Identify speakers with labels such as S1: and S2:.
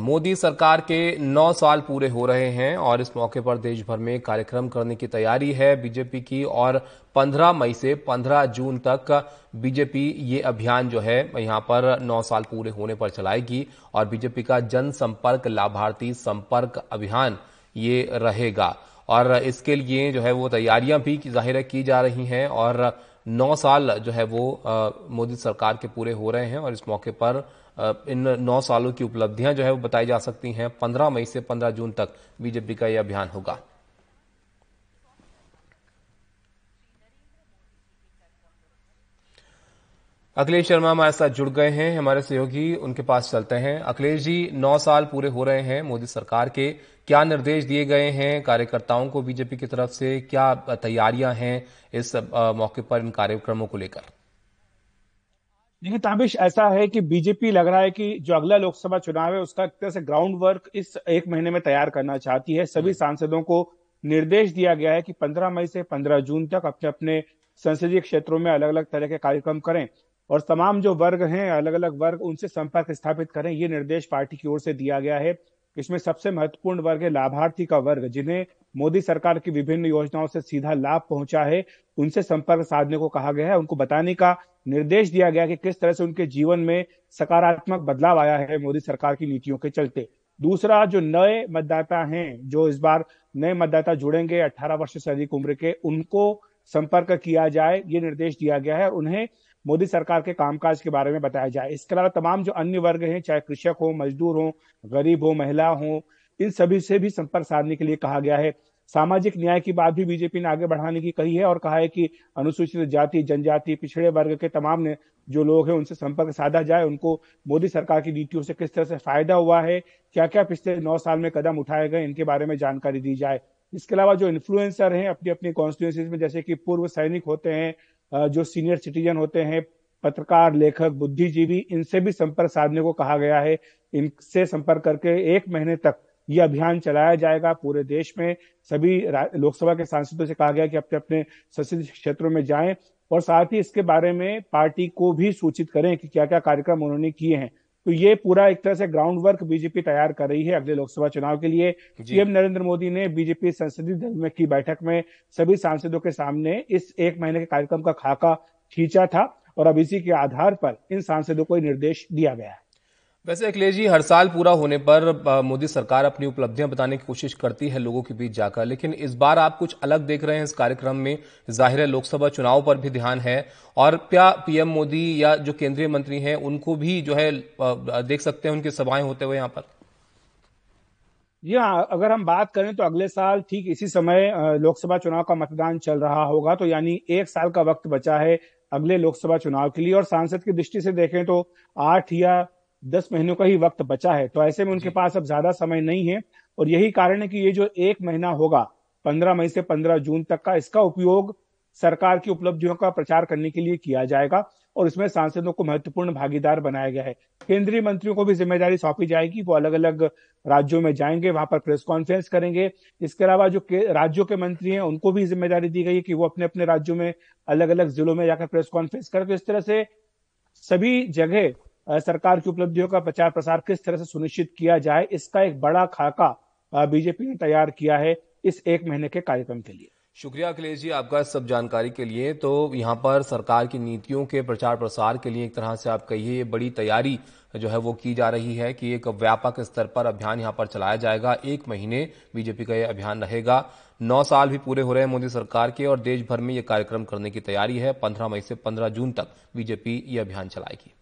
S1: मोदी सरकार के नौ साल पूरे हो रहे हैं और इस मौके पर देश भर में कार्यक्रम करने की तैयारी है बीजेपी की और 15 मई से 15 जून तक बीजेपी ये अभियान जो है यहाँ पर नौ साल पूरे होने पर चलाएगी और बीजेपी का जनसंपर्क लाभार्थी संपर्क अभियान ये रहेगा। और इसके लिए जो है वो तैयारियाँ भी ज़ाहिर की जा रही हैं और नौ साल जो है वो मोदी सरकार के पूरे हो रहे हैं और इस मौके पर इन नौ सालों की उपलब्धियाँ जो है वो बताई जा सकती हैं। पंद्रह मई से पंद्रह जून तक बीजेपी का यह अभियान होगा। अखिलेश शर्मा हमारे साथ जुड़ गए हैं, हमारे सहयोगी उनके पास चलते हैं। अखिलेश जी, नौ साल पूरे हो रहे हैं, मोदी सरकार के क्या निर्देश दिए गए हैं? कार्यकर्ताओं को बीजेपी की तरफ़ से क्या तैयारियाँ हैं इस मौके पर इन कार्यक्रमों को लेकर?
S2: देखिए ताबिश ऐसा है कि बीजेपी लग रहा है कि जो अगला लोकसभा चुनाव है उसका एक तरह से ग्राउंड वर्क इस एक महीने में तैयार करना चाहती है। सभी हम्म। सांसदों को निर्देश दिया गया है कि 15 मई से 15 जून तक अपने अपने संसदीय क्षेत्रों में अलग अलग तरह के कार्यक्रम करें और तमाम जो वर्ग हैं अलग अलग वर्ग उनसे संपर्क स्थापित करें। ये निर्देश पार्टी की ओर से दिया गया है। इसमें सबसे महत्वपूर्ण वर्ग है लाभार्थी का वर्ग जिन्हें मोदी सरकार की विभिन्न योजनाओं से सीधा लाभ पहुँचा है। उनसे संपर्क साधने को कहा गया है। उनको बताने का निर्देश दिया गया कि किस तरह से उनके जीवन में सकारात्मक बदलाव आया है मोदी सरकार की नीतियों के चलते। दूसरा, जो नए मतदाता हैं, जो इस बार नए मतदाता जुड़ेंगे 18 वर्ष से अधिक उम्र के, उनको संपर्क किया जाए, ये निर्देश दिया गया है उन्हें मोदी सरकार के कामकाज के बारे में बताया जाए। इसके अलावा तमाम जो अन्य वर्ग हैं, चाहे कृषक हो, मजदूर हो, गरीब हो, महिला हो, इन सभी से भी संपर्क साधने के लिए कहा गया है। सामाजिक न्याय की बात भी बीजेपी ने आगे बढ़ाने की कही है और कहा है कि अनुसूचित जाति, जनजाति, पिछड़े वर्ग के तमाम ने जो लोग हैं, उनसे संपर्क साधा जाए, उनको मोदी सरकार की नीतियों से किस तरह से फ़ायदा हुआ है क्या क्या पिछले नौ साल में कदम उठाए गए, इनके बारे में जानकारी दी जाए। इसके अलावा जो इन्फ्लुएंसर हैं अपनी अपनी कॉन्स्टिट्यूंसीज में, जैसे कि पूर्व सैनिक होते हैं जो सीनियर सिटीजन होते हैं, पत्रकार, लेखक, बुद्धिजीवी, इनसे भी संपर्क साधने को कहा गया है। इनसे संपर्क करके एक महीने तक ये अभियान चलाया जाएगा पूरे देश में। सभी लोकसभा के सांसदों से कहा गया कि अपने अपने संसदीय क्षेत्रों में जाएँ और साथ ही इसके बारे में पार्टी को भी सूचित करें कि क्या क्या कार्यक्रम उन्होंने किए हैं। तो ये पूरा एक तरह से ग्राउंड वर्क बीजेपी तैयार कर रही है अगले लोकसभा चुनाव के लिए। पीएम नरेंद्र मोदी ने बीजेपी संसदीय दल में की बैठक में सभी सांसदों के सामने इस एक महीने के कार्यक्रम का खाका खींचा था और अब इसी के आधार पर इन सांसदों को निर्देश दिया गया है।
S1: वैसे अखिलेश जी, हर साल पूरा होने पर मोदी सरकार अपनी उपलब्धियाँ बताने की कोशिश करती है लोगों के बीच जाकर, लेकिन इस बार आप कुछ अलग देख रहे हैं इस कार्यक्रम में। ज़ाहिर है लोकसभा चुनाव पर भी ध्यान है, और क्या पीएम मोदी या जो केंद्रीय मंत्री हैं, उनको भी जो है देख सकते हैं उनकी सभाएँ होते हुए यहाँ पर?
S2: जी हाँ अगर हम बात करें तो अगले साल ठीक इसी समय लोकसभा चुनाव का मतदान चल रहा होगा तो यानी एक साल का वक्त बचा है अगले लोकसभा चुनाव के लिए, और सांसद की दृष्टि से देखें तो आठ या दस महीनों का ही वक्त बचा है। तो ऐसे में उनके पास अब ज़्यादा समय नहीं है। और यही कारण है कि ये जो एक महीना होगा पंद्रह मई से पंद्रह जून तक का इसका उपयोग सरकार की उपलब्धियों का प्रचार करने के लिए किया जाएगा और इसमें सांसदों को महत्वपूर्ण भागीदार बनाया गया है। केंद्रीय मंत्रियों को भी ज़िम्मेदारी सौंपी जाएगी। वो अलग अलग राज्यों में जाएँगे वहाँ पर प्रेस कॉन्फ्रेंस करेंगे। इसके अलावा जो राज्यों के मंत्री हैं उनको भी ज़िम्मेदारी दी गई है कि वो अपने अपने राज्यों में अलग अलग जिलों में जाकर प्रेस कॉन्फ्रेंस करें। तो इस तरह से सभी जगह सरकार की उपलब्धियों का प्रचार प्रसार किस तरह से सुनिश्चित किया जाए, इसका एक बड़ा खाका बीजेपी ने तैयार किया है इस एक महीने के कार्यक्रम के लिए।
S1: शुक्रिया अखिलेश जी आपका सब जानकारी के लिए। तो यहाँ पर सरकार की नीतियों के प्रचार प्रसार के लिए एक तरह से आप कहिए, ये बड़ी तैयारी जो है वो की जा रही है कि एक व्यापक स्तर पर अभियान यहाँ पर चलाया जाएगा। एक महीने बीजेपी का यह अभियान रहेगा। नौ साल भी पूरे हो रहे हैं मोदी सरकार के और देश भर में ये कार्यक्रम करने की तैयारी है। पंद्रह मई से पंद्रह जून तक बीजेपी ये अभियान चलाएगी।